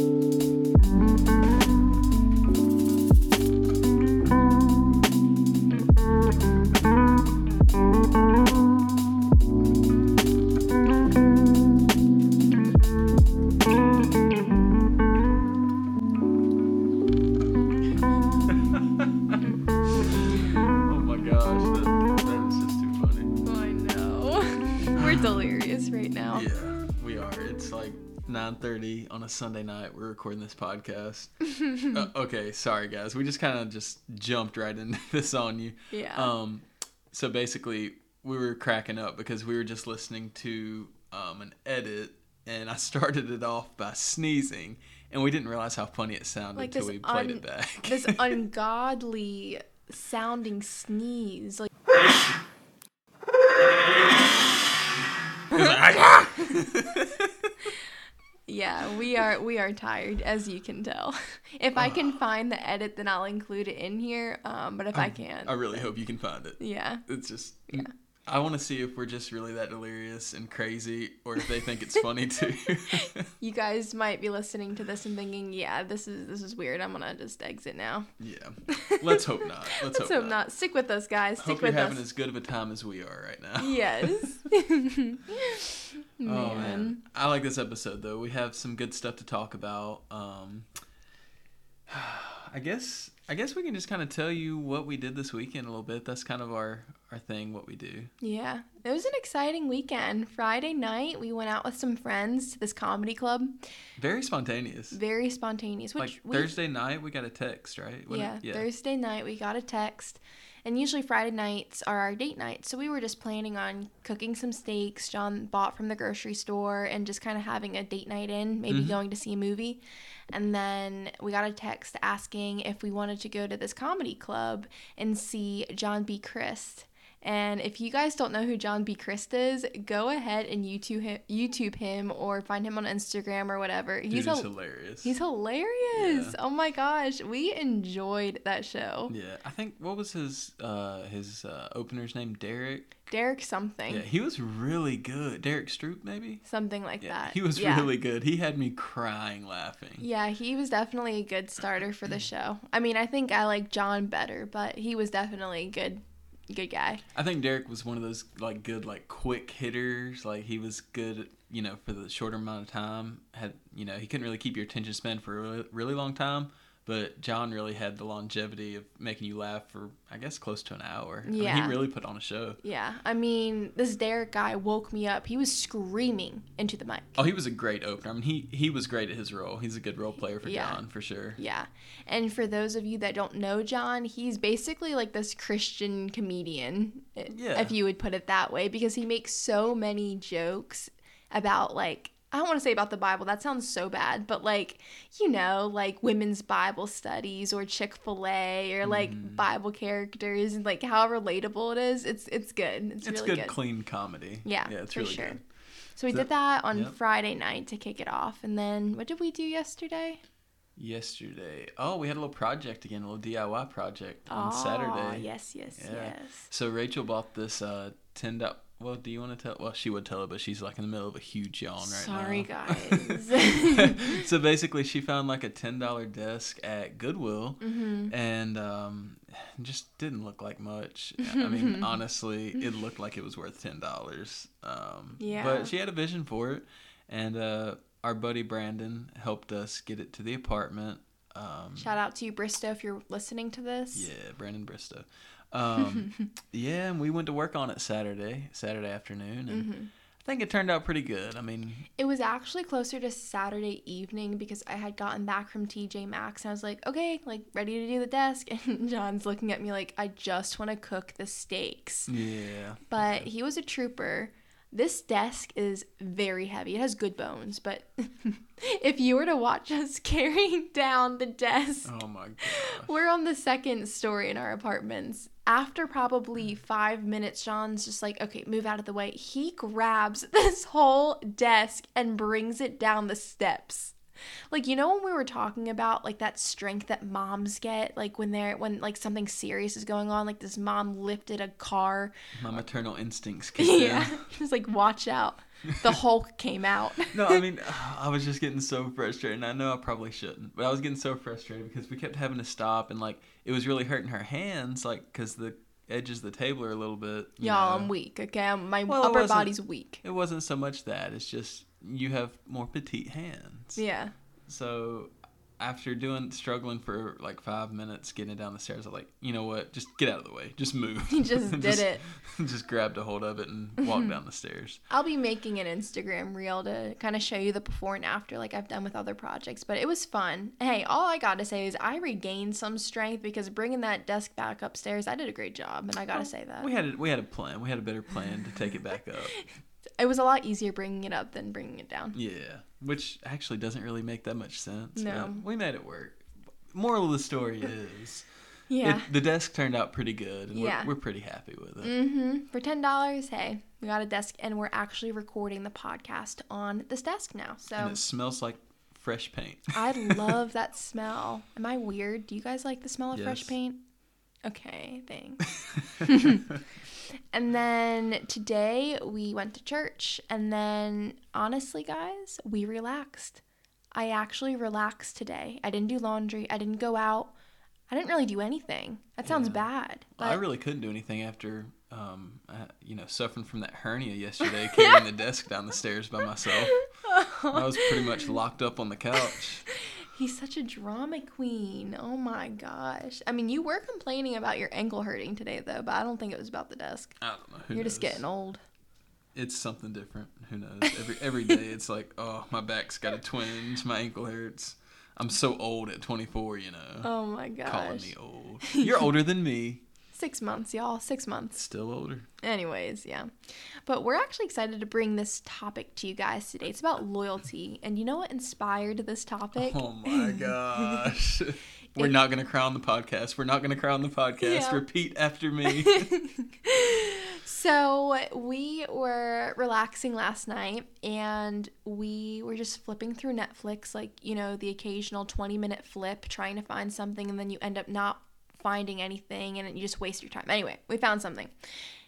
Oh a Sunday night. We're recording this podcast. uh, okay, sorry guys. We just kind of just jumped right into this on you. Yeah. Um, so basically, we were cracking up because we were just listening to um, an edit, and I started it off by sneezing, and we didn't realize how funny it sounded Like until we played un- it back. this ungodly sounding sneeze. Like Yeah, we are we are tired as you can tell. If I can find the edit then I'll include it in here. Um but if I can't I really hope you can find it. yeah. It's just. yeah. I want to see if we're just really that delirious and crazy, or if they think it's funny too. You guys might be listening to this and thinking, "Yeah, this is this is weird. I'm going to just exit now." yeah. Let's hope not. Let's, Let's hope not. Stick with us, guys. Stick Hope you're with having as good of a time as we are right now. Yes. Man. Oh man, I like this episode though. We have some good stuff to talk about. Um, I guess I guess we can just kind of tell you what we did this weekend a little bit. That's kind of our our thing, what we do. Yeah. It was an exciting weekend. Friday night, we went out with some friends to this comedy club. Very spontaneous. Very spontaneous. Which like we, Thursday night, we got a text, right? Yeah, it? Thursday night we got a text. And usually Friday nights are our date nights. So we were just planning on cooking some steaks John bought from the grocery store and just kind of having a date night in, maybe Mm-hmm. going to see a movie. And then we got a text asking if we wanted to go to this comedy club and see John B. Crist. And if you guys don't know who John B. Crist is, go ahead and YouTube him, YouTube him or find him on Instagram or whatever. Dude He's is a, hilarious. He's hilarious. Oh my gosh, we enjoyed that show. yeah, I think what was his uh his uh, opener's name? Derek. Derek something, Yeah, he was really good. Derek Stroop, maybe. something like Yeah, that. he was yeah. really good. He had me crying laughing. Yeah, he was definitely a good starter for the show. I mean, I think I like John better, but he was definitely good, good guy. I think Derek was one of those like good like quick hitters. Like he was good, you know, for the shorter amount of time. Had you know he couldn't really keep your attention span for a really, really long time. But John really had the longevity of making you laugh for I guess close to an hour. I mean, Yeah. he really put on a show. Yeah, I mean, this Derek guy woke me up. He was screaming into the mic. Oh, he was a great opener. I mean, he he was great at his role. He's a good role player for Yeah. John for sure. Yeah. And for those of you that don't know John, he's basically like this Christian comedian, Yeah. if you would put it that way, because he makes so many jokes about like I don't want to say about the Bible. That sounds so bad, but like, you know, like women's Bible studies or Chick-fil-A or like Mm-hmm. Bible characters and like how relatable it is. It's it's good. It's, It's really good, It's good. clean comedy. Yeah, yeah, it's for really sure. good. So we So- did that on yep. Friday night to kick it off. And then what did we do yesterday? Yesterday, oh, we had a little project again, a little DIY project on Aw, Saturday. Yes, yes, Yeah. yes. So Rachel bought this uh ten. Well, do you want to tell? Well, she would tell it, but she's like in the middle of a huge yawn right Sorry, now. Sorry, guys. so basically, she found like a ten dollar desk at Goodwill, Mm-hmm. and um, just didn't look like much. I mean, honestly, it looked like it was worth ten dollars. Um, Yeah. But she had a vision for it, and uh, our buddy Brandon helped us get it to the apartment. Um, Shout out to you, Bristow, if you're listening to this. yeah, Brandon Bristow. Um, yeah, and we went to work on it Saturday, Saturday afternoon, and Mm-hmm. I think it turned out pretty good. I mean, It was actually closer to Saturday evening because I had gotten back from TJ Maxx and I was like, okay, like ready to do the desk. And John's looking at me like, I just want to cook the steaks. yeah, But he was a trooper. This desk is very heavy. It has good bones, but if you were to watch us carrying down the desk, oh my god, We're on the second story in our apartments. After probably five minutes, John's just like, okay, move out of the way. He grabs this whole desk and brings it down the steps. Like, you know, when we were talking about like that strength that moms get, like when they're, when like something serious is going on, like this mom lifted a car. My maternal instincts Yeah. Just like, watch out. The Hulk came out. No, I mean, I was just getting so frustrated. And I know I probably shouldn't, but I was getting so frustrated because we kept having to stop, and like it was really hurting her hands, like because the edges of the table are a little bit. Y'all, know. I'm weak. Okay, I'm, my Well, upper body's weak. It wasn't so much that; it's just you have more petite hands. Yeah. So after doing struggling for like five minutes getting down the stairs, I was like, you know what? Just get out of the way. Just move. He just did it. Just grabbed a hold of it and walked down the stairs. I'll be making an Instagram reel to kind of show you the before and after, like I've done with other projects. But it was fun. Hey, all I got to say is I regained some strength because bringing that desk back upstairs, I did a great job, and I got to say that We had a, we had a plan. We had a better plan to take it back up. It was a lot easier bringing it up than bringing it down. Yeah, which actually doesn't really make that much sense. No. we made it work. Moral of the story is, Yeah. it, the desk turned out pretty good, and Yeah. we're, we're pretty happy with it. Mm-hmm. For ten dollars, hey, we got a desk, and we're actually recording the podcast on this desk now. So And it smells like fresh paint. I love that smell. Am I weird? Do you guys like the smell of fresh paint? Okay, thanks. and then today we went to church, and then honestly, guys, we relaxed. I actually relaxed today. I didn't do laundry. I didn't go out. I didn't really do anything. That sounds Yeah. bad. I really couldn't do anything after, um, uh, you know, suffering from that hernia yesterday, carrying the desk down the stairs by myself. I was pretty much locked up on the couch. He's such a drama queen. Oh my gosh. I mean, you were complaining about your ankle hurting today, though, but I don't think it was about the desk. I don't know. Who You're just getting old. It's something different. Who knows? Every every day, it's like, oh, my back's got a twinge, my ankle hurts. I'm so old at 24, you know. Oh my gosh. Calling me old. You're older than me. Six months, y'all. Six months. Still older. Anyways, yeah. But we're actually excited to bring this topic to you guys today. It's about loyalty. And you know what inspired this topic? Oh my gosh. We're It- not going to crown the podcast. We're not going to crown the podcast. Yeah. Repeat after me. So we were relaxing last night and we were just flipping through Netflix, like, you know, the occasional 20 minute flip, trying to find something, and then you end up not finding anything and you just waste your time. Anyway, we found something.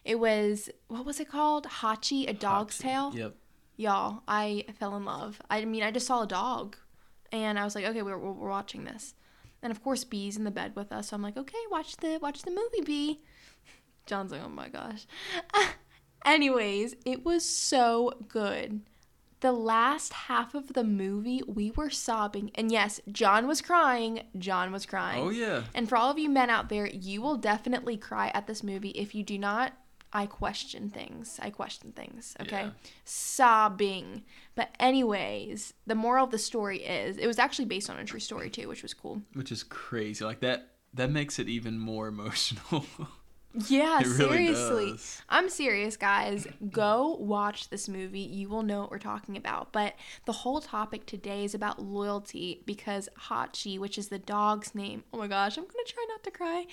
It was, what was it called? Hachi, a dog's Hachi. tale? Yep. Y'all, I fell in love. I mean, I just saw a dog and I was like, okay, we're, we're we're watching this. And of course, Bee's in the bed with us. So I'm like, okay, watch the watch the movie, Bee. John's like, oh my gosh. Anyways, it was so good. The last half of the movie, we were sobbing. And yes, John was crying. John was crying. Oh, yeah. And for all of you men out there, you will definitely cry at this movie. If you do not, I question things. I question things, okay? Yeah. Sobbing. But, anyways, the moral of the story is it was actually based on a true story, too, which was cool. Which is crazy. Like that that makes it even more emotional. Yeah, really seriously. does. I'm serious, guys. Go watch this movie. You will know what we're talking about. But the whole topic today is about loyalty because Hachi, which is the dog's name, oh my gosh, I'm gonna try not to cry,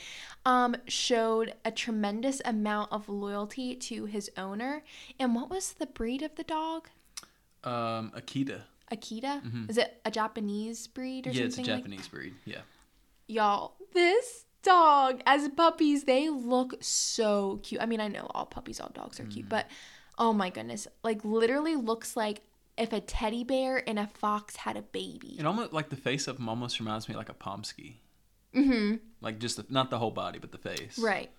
um, showed a tremendous amount of loyalty to his owner. And what was the breed of the dog? um, Akita. Akita? Is it a Japanese breed or Mm-hmm. Yeah, it's a something like Japanese breed. Yeah. Y'all, this dog as puppies, they look so cute. I mean, I know all puppies, all dogs are Mm. cute, but oh my goodness, like literally looks like if a teddy bear and a fox had a baby. It almost like the face of him almost reminds me like a Pomsky. Mm-hmm. Like just the, not the whole body, but the face. Right.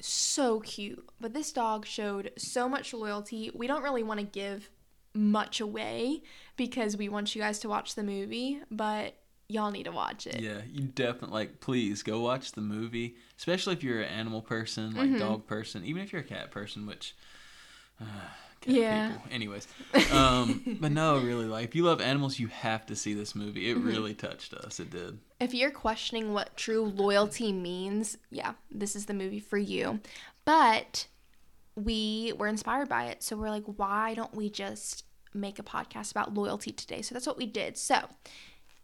So cute. But this dog showed so much loyalty. We don't really want to give much away because we want you guys to watch the movie, but y'all need to watch it. Yeah, you definitely like. Please go watch the movie, especially if you're an animal person, like Mm-hmm. dog person, even if you're a cat person, which. Uh, cat Yeah. People. Anyways, um, but no, really, like if you love animals, you have to see this movie. It Mm-hmm. really touched us. It did. If you're questioning what true loyalty means, yeah, this is the movie for you. But we were inspired by it. So we're like, why don't we just make a podcast about loyalty today? So that's what we did. So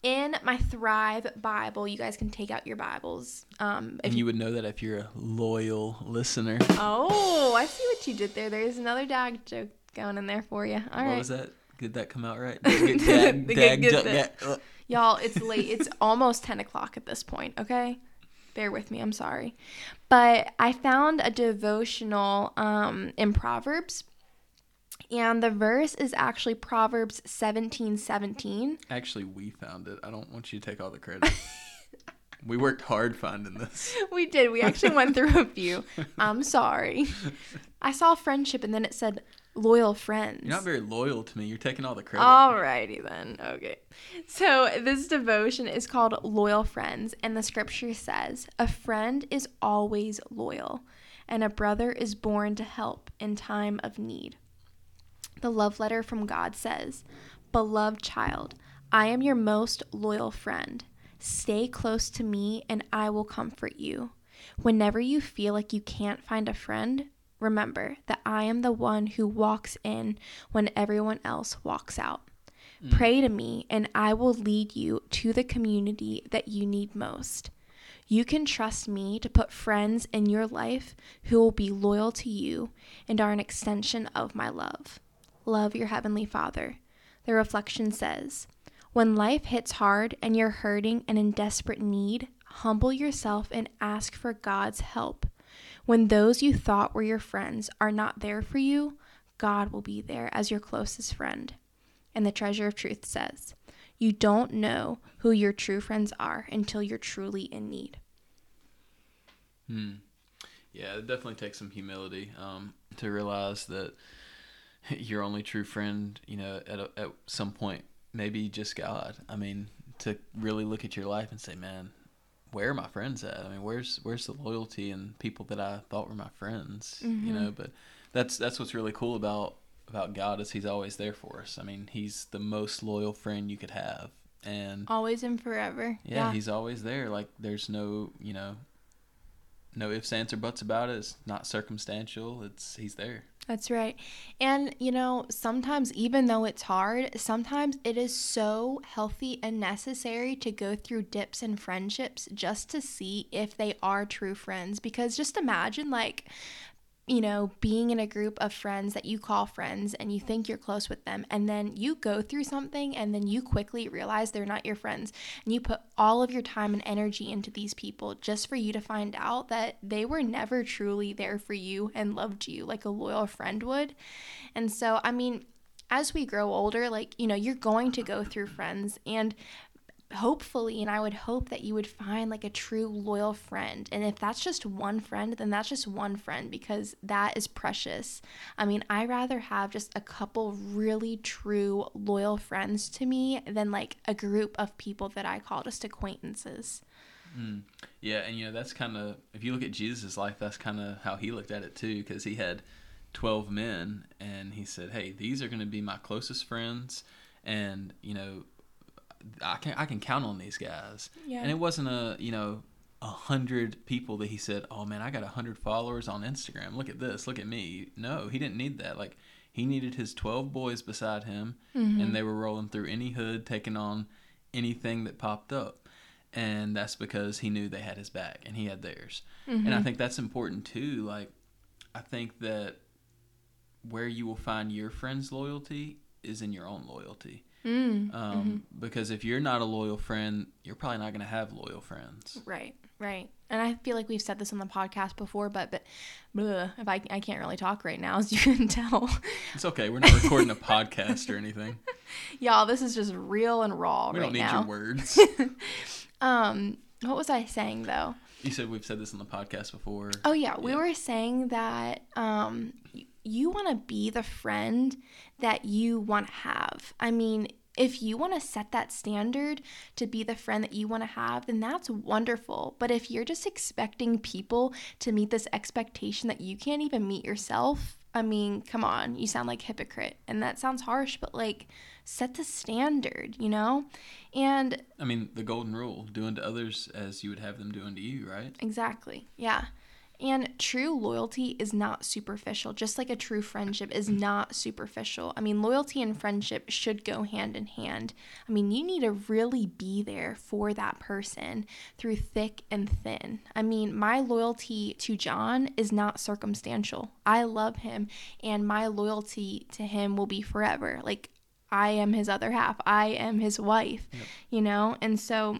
in my Thrive Bible, you guys can take out your Bibles. Um, if And you would know that if you're a loyal listener. oh, I see what you did there. There's another dog joke going in there for you. All what right. was that? Did that come out right? Dag, dag, dag, Y'all, it's late. It's almost 10 o'clock at this point, okay? Bear with me. I'm sorry. But I found a devotional um, in Proverbs. And the verse is actually Proverbs 17 17. Actually, we found it. I don't want you to take all the credit. we worked hard finding this. We did. We actually went through a few. I'm sorry. I saw friendship and then it said loyal friends. You're not very loyal to me. You're taking all the credit. Alrighty then. Okay. So this devotion is called Loyal Friends, and the scripture says, A friend is always loyal, and a brother is born to help in time of need. The love letter from God says, Beloved child, I am your most loyal friend. Stay close to me, and I will comfort you. Whenever you feel like you can't find a friend, remember that I am the one who walks in when everyone else walks out. Mm. Pray to me, and I will lead you to the community that you need most. You can trust me to put friends in your life who will be loyal to you and are an extension of my love. Love your Heavenly Father. The reflection says, When life hits hard and you're hurting and in desperate need, humble yourself and ask for God's help. When those you thought were your friends are not there for you, God will be there as your closest friend. And the treasure of truth says, You don't know who your true friends are until you're truly in need. Hmm. Yeah, it definitely takes some humility um, to realize that your only true friend, you know, at, a, at some point, maybe just God. I mean, to really look at your life and say, man, where are my friends at? I mean, where's where's the loyalty and people that I thought were my friends? Mm-hmm. You know, but that's that's what's really cool about about God is He's always there for us. I mean, He's the most loyal friend you could have, and always and forever. Yeah, yeah. He's always there. Like there's no you know, no ifs, ands, or buts about it. It's not circumstantial. It's He's there. That's right. And, you know, sometimes, even though it's hard, sometimes it is so healthy and necessary to go through dips in friendships just to see if they are true friends. Because just imagine, like, you know, being in a group of friends that you call friends and you think you're close with them, and then you go through something and then you quickly realize they're not your friends, and you put all of your time and energy into these people just for you to find out that they were never truly there for you and loved you like a loyal friend would. And so, I mean, as we grow older, like, you know, you're going to go through friends, and hopefully and i would hope that you would find like a true loyal friend. And if that's just one friend then that's just one friend because that is precious. I mean i rather have just a couple really true loyal friends to me than like a group of people that i call just acquaintances. Mm. yeah and you know that's kind of if you look at jesus' life that's kind of how he looked at it too because he had 12 men and he said hey these are going to be my closest friends. And you know I can I can count on these guys. Yeah. And it wasn't a you know a hundred people that he said, oh man, I got a hundred followers on Instagram. Look at this. Look at me. No, he didn't need that. Like he needed his twelve boys beside him, mm-hmm. and they were rolling through any hood, taking on anything that popped up. And that's because he knew they had his back and he had theirs. Mm-hmm. And I think that's important too. Like, I think that where you will find your friend's loyalty is in your own loyalty. Mm, um, mm-hmm. Because if you're not a loyal friend, you're probably not going to have loyal friends. Right, right. And I feel like we've said this on the podcast before, but but bleh, if I, I can't really talk right now, as you can tell. It's okay. We're not recording a podcast or anything. Y'all, this is just real and raw we right don't need now. your words. um, what was I saying though? You said we've said this on the podcast before. Oh yeah, we yeah. were saying that um, you want to be the friend that you want to have. I mean, if you want to set that standard to be the friend that you want to have, then that's wonderful. But if you're just expecting people to meet this expectation that you can't even meet yourself, I mean, come on, you sound like hypocrite. And that sounds harsh, but like set the standard, you know? And I mean, the golden rule, doing to others as you would have them doing to you, right? Exactly. Yeah. And true loyalty is not superficial, just like a true friendship is mm-hmm. not superficial. I mean, loyalty and friendship should go hand in hand. I mean, you need to really be there for that person through thick and thin. I mean, my loyalty to John is not circumstantial. I love him, and my loyalty to him will be forever. Like, I am his other half, I am his wife, yep. you know? And so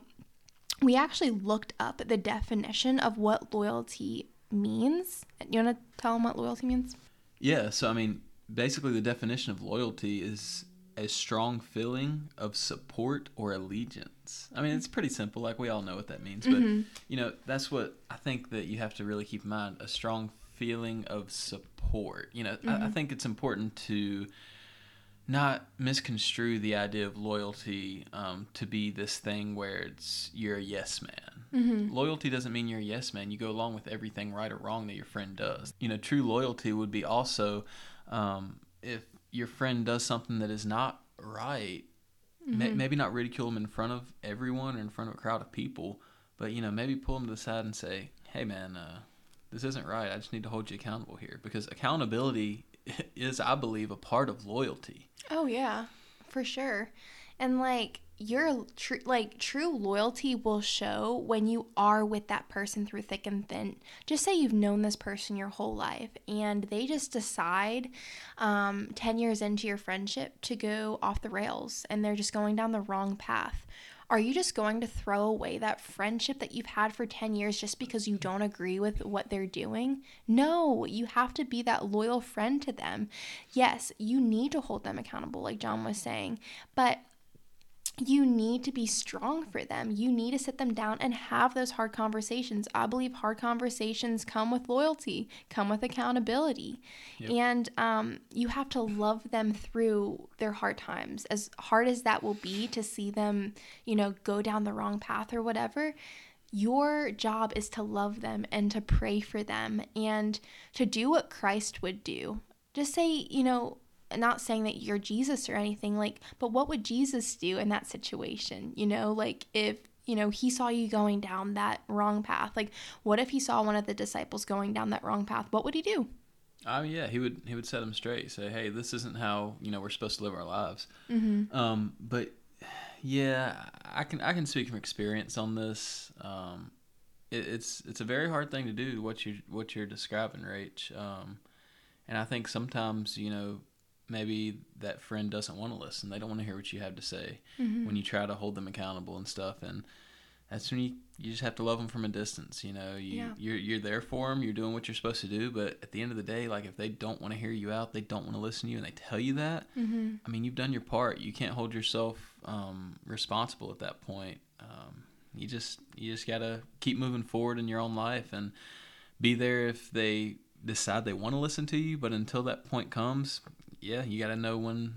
we actually looked up the definition of what loyalty means. You want to tell them what loyalty means? Yeah. So, I mean, basically the definition of loyalty is a strong feeling of support or allegiance. I mean, it's pretty simple. Like we all know what that means, but Mhm. you know, that's what I think that you have to really keep in mind: a strong feeling of support. You know, I, I Mhm. think it's important to not misconstrue the idea of loyalty um, to be this thing where it's you're a yes man. Mhm. Loyalty doesn't mean you're a yes man. You go along with everything right or wrong that your friend does. You know, true loyalty would be also um, if your friend does something that is not right, may, Mhm. maybe not ridicule them in front of everyone or in front of a crowd of people, but you know, maybe pull them to the side and say, "Hey, man, uh, this isn't right. I just need to hold you accountable here." Because accountability is, I believe, a part of loyalty. Oh yeah, for sure. And like your true like true loyalty will show when you are with that person through thick and thin. Just say you've known this person your whole life and they just decide um 10 years into your friendship to go off the rails and they're just going down the wrong path. Are you just going to throw away that friendship that you've had for 10 years just because you don't agree with what they're doing? No, you have to be that loyal friend to them. Yes, you need to hold them accountable, like John was saying, but you need to be strong for them. You need to sit them down and have those hard conversations. I believe hard conversations come with loyalty, come with accountability. Yep. And um, you have to love them through their hard times. As hard as that will be to see them, you know, go down the wrong path or whatever, your job is to love them and to pray for them and to do what Christ would do. Just say, you know, not saying that you're Jesus or anything like, but what would Jesus do in that situation? You know, like if you know he saw you going down that wrong path, like what if he saw one of the disciples going down that wrong path? What would he do? Mean, yeah, he would he would set them straight. Say, hey, this isn't how you know we're supposed to live our lives. Mm-hmm. Um, but yeah, I can I can speak from experience on this. Um, it, it's it's a very hard thing to do what you what you're describing, Rach. Um, and I think sometimes you know maybe that friend doesn't want to listen. They don't want to hear what you have to say Mm-hmm. when you try to hold them accountable and stuff. And that's when you you just have to love them from a distance. You know, you Yeah. you're you're there for them. You're doing what you're supposed to do. But at the end of the day, like if they don't want to hear you out, they don't want to listen to you, and they tell you that. Mm-hmm. I mean, you've done your part. You can't hold yourself um, responsible at that point. Um, you just you just gotta keep moving forward in your own life and be there if they decide they want to listen to you. But until that point comes, yeah, you gotta know when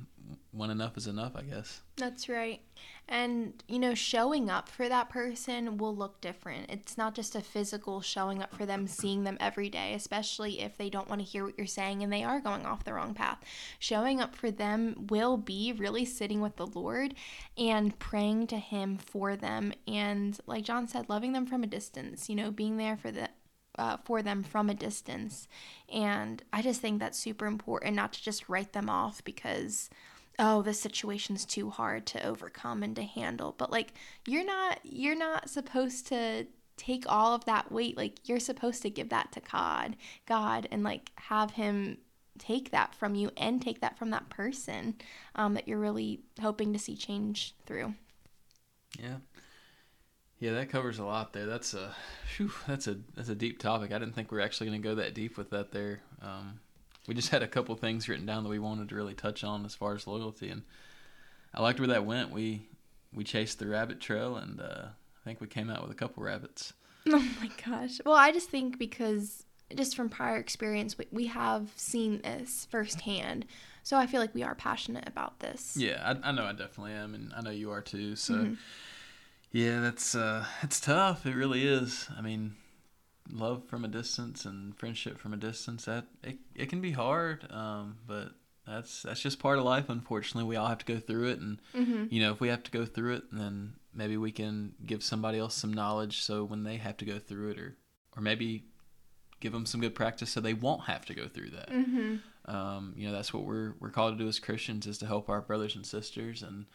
when enough is enough. I guess. That's right. And, you know, showing up for that person will look different. It's not just a physical showing up for them, seeing them every day, especially if they don't want to hear what you're saying and they are going off the wrong path. Showing up for them will be really sitting with the Lord and praying to Him for them. And, like John said, loving them from a distance, you know, being there for the uh, for them from a distance. And I just think that's super important not to just write them off because, oh, this situation's too hard to overcome and to handle. But like, you're not, you're not supposed to take all of that weight. Like, you're supposed to give that to God, God, and like have Him take that from you and take that from that person um, that you're really hoping to see change through. Yeah. Yeah, that covers a lot there. That's a, whew, that's a that's a deep topic. I didn't think we were actually going to go that deep with that there. Um, we just had a couple things written down that we wanted to really touch on as far as loyalty, and I liked where that went. We we chased the rabbit trail, and uh, I think we came out with a couple rabbits. Oh my gosh. Well, I just think because just from prior experience, we, we have seen this firsthand. So I feel like we are passionate about this. Yeah, I, I know I definitely am, and I know you are too. So, Mhm. Yeah, that's uh, it's tough. It really is. I mean, love from a distance and friendship from a distance that it, it can be hard. Um, but that's that's just part of life. Unfortunately, we all have to go through it, and Mm-hmm. you know, if we have to go through it, then maybe we can give somebody else some knowledge, so when they have to go through it, or or maybe give them some good practice so they won't have to go through that. Mm-hmm. Um, you know, that's what we're we're called to do as Christians is to help our brothers and sisters. And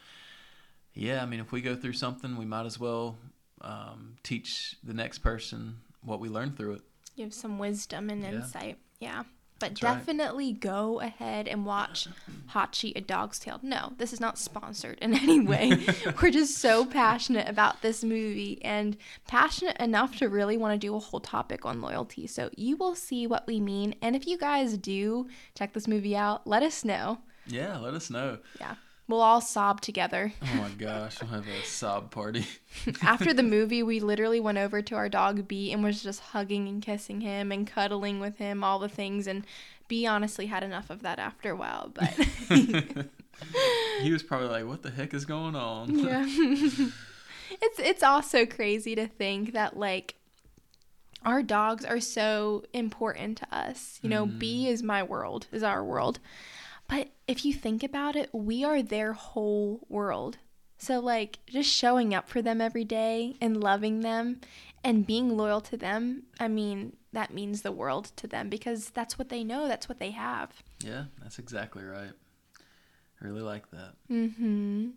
yeah, I mean, if we go through something, we might as well um, teach the next person what we learned through it. Give some wisdom and Yeah. insight. Yeah. But That's right. definitely go ahead and watch Hachi, A Dog's Tale. No, this is not sponsored in any way. We're just so passionate about this movie and passionate enough to really want to do a whole topic on loyalty. So you will see what we mean. And if you guys do check this movie out, let us know. Yeah, let us know. Yeah. We'll all sob together. Oh my gosh, we'll have a sob party. After the movie, we literally went over to our dog B and was just hugging and kissing him and cuddling with him, all the things. And B honestly had enough of that after a while, but he was probably like, "What the heck is going on?" yeah, it's it's also crazy to think that like our dogs are so important to us. You know, B mm. is my world, is our world. But if you think about it, we are their whole world. So, like, just showing up for them every day and loving them and being loyal to them, I mean, that means the world to them because that's what they know, that's what they have. Yeah, that's exactly right. I really like that. Mm-hmm.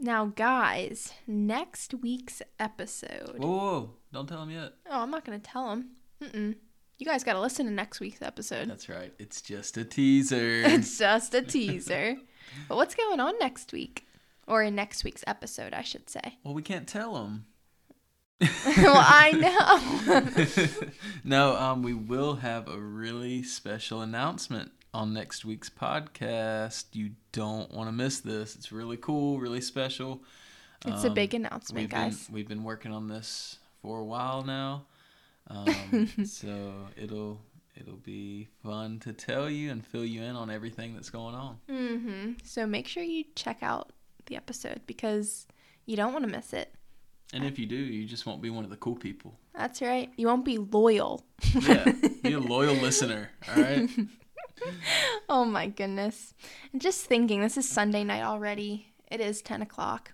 Now, guys, next week's episode. Whoa, whoa, whoa. don't tell him yet. Oh, I'm not going to tell them. Mm-mm. You guys got to listen to next week's episode. That's right. It's just a teaser. It's just a teaser. But what's going on next week? Or in next week's episode, I should say. well, we can't tell them. well, I know. no, um, we will have a really special announcement on next week's podcast. You don't want to miss this. It's really cool, really special. it's a Um, big announcement, we've guys. Been, we've been working on this for a while now, um, so it'll it'll be fun to tell you and fill you in on everything that's going on. Mm-hmm. So make sure you check out the episode because you don't want to miss it. And if you do, you just won't be one of the cool people. That's right. You won't be loyal. Yeah, be a loyal listener. All right. Oh my goodness. And just thinking, this is Sunday night already. It is 10 o'clock.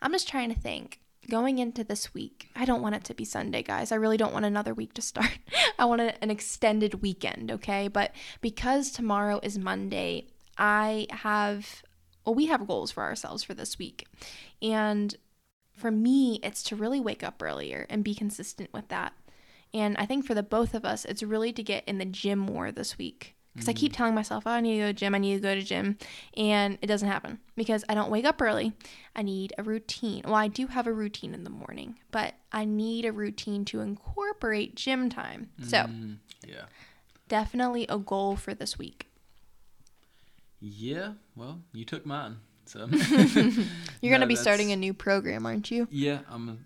I'm just trying to think. Going into this week, I don't want it to be Sunday, guys. I really don't want another week to start. I want an extended weekend, okay? But because tomorrow is Monday, I have, well, we have goals for ourselves for this week. And for me, it's to really wake up earlier and be consistent with that. And I think for the both of us, it's really to get in the gym more this week. Because I keep telling myself, oh, I need to go to gym, I need to go to gym. And it doesn't happen because I don't wake up early. I need a routine. Well, I do have a routine in the morning, but I need a routine to incorporate gym time. So Mm, yeah. definitely a goal for this week. Yeah. Well, you took mine. So You're going to be starting a new program, aren't you? Yeah, I'm. A,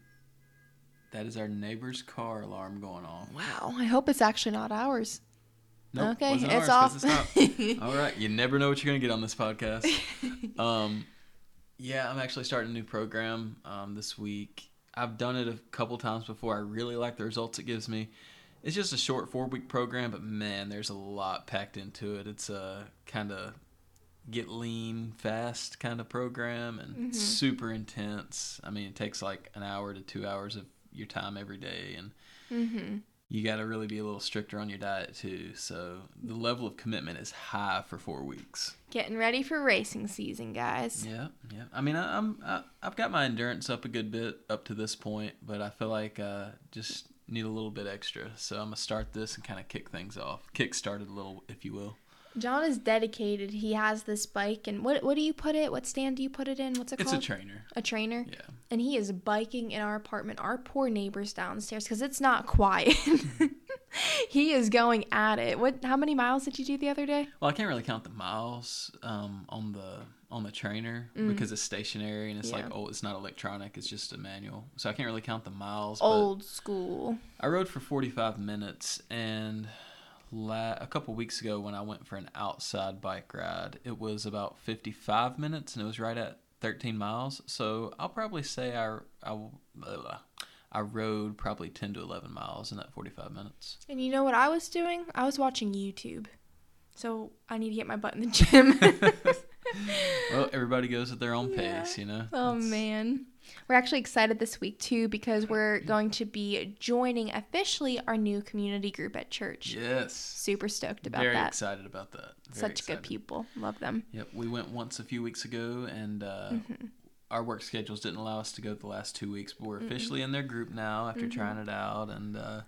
that is our neighbor's car alarm going off. Wow. I hope it's actually not ours. Nope, okay, it's ours off. It's. All right, you never know what you're gonna get on this podcast. um, yeah, I'm actually starting a new program um, this week. I've done it a couple times before. I really like the results it gives me. It's just a short four week program, but man, there's a lot packed into it. It's a kind of get lean fast kind of program and it's super intense. I mean, it takes like an hour to two hours of your time every day, and mm-hmm. You got to really be a little stricter on your diet too. So the level of commitment is high for four weeks. Getting ready for racing season, guys. Yeah, yeah. I mean, I, I'm I, I've got my endurance up a good bit up to this point, but I feel like uh, just need a little bit extra. So I'm gonna start this and kind of kick things off, kick started a little, if you will. John is dedicated. He has this bike, and what what do you put it? What stand do you put it in? What's it called? It's a trainer. a trainer. Yeah. And he is biking in our apartment. Our poor neighbors downstairs because it's not quiet. he is going at it. What? How many miles did you do the other day? Well, I can't really count the miles um, on the on the trainer because it's stationary and it's like Mm. Oh, it's not electronic. It's just a manual, so I can't really count the miles. Old school. I rode for 45 minutes, and la- a couple weeks ago when I went for an outside bike ride, it was about 55 minutes, and it was right at 13 miles. So I'll probably say I I, I rode probably 10 to 11 miles in that 45 minutes. And you know what I was doing? I was watching YouTube. So I need to get my butt in the gym. Well, everybody goes at their own Yeah. pace, you know. Oh It's- man. We're actually excited this week too because we're going to be joining officially our new community group at church. Yes. Super stoked about Very that. excited about that. Very Such excited. good people. Love them. Yep, we went once a few weeks ago, and uh, Mm-hmm. our work schedules didn't allow us to go the last two weeks. But we're officially in their group now after Mm-hmm. trying it out, and uh,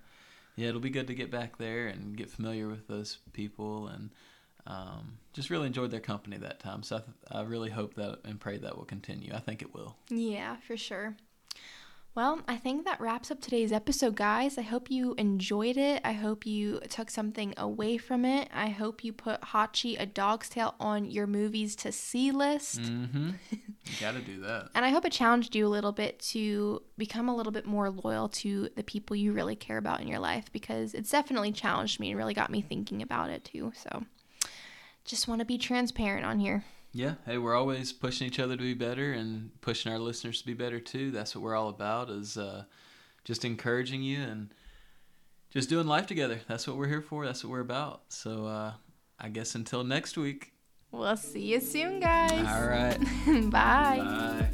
yeah, it'll be good to get back there and get familiar with those people and um, just really enjoyed their company that time. So I, th- I really hope that and pray that will continue. I think it will. Yeah, for sure. Well, I think that wraps up today's episode, guys. I hope you enjoyed it. I hope you took something away from it. I hope you put Hachi a Dog's Tale on your movies to see list. Mm-hmm. you got to do that. And I hope it challenged you a little bit to become a little bit more loyal to the people you really care about in your life because it's definitely challenged me and really got me thinking about it too. So just want to be transparent on here. Yeah, hey, we're always pushing each other to be better and pushing our listeners to be better too. That's what we're all about is uh, just encouraging you and just doing life together. That's what we're here for. That's what we're about. So uh, I guess until next week. We'll see you soon, guys. All right. Bye. Bye.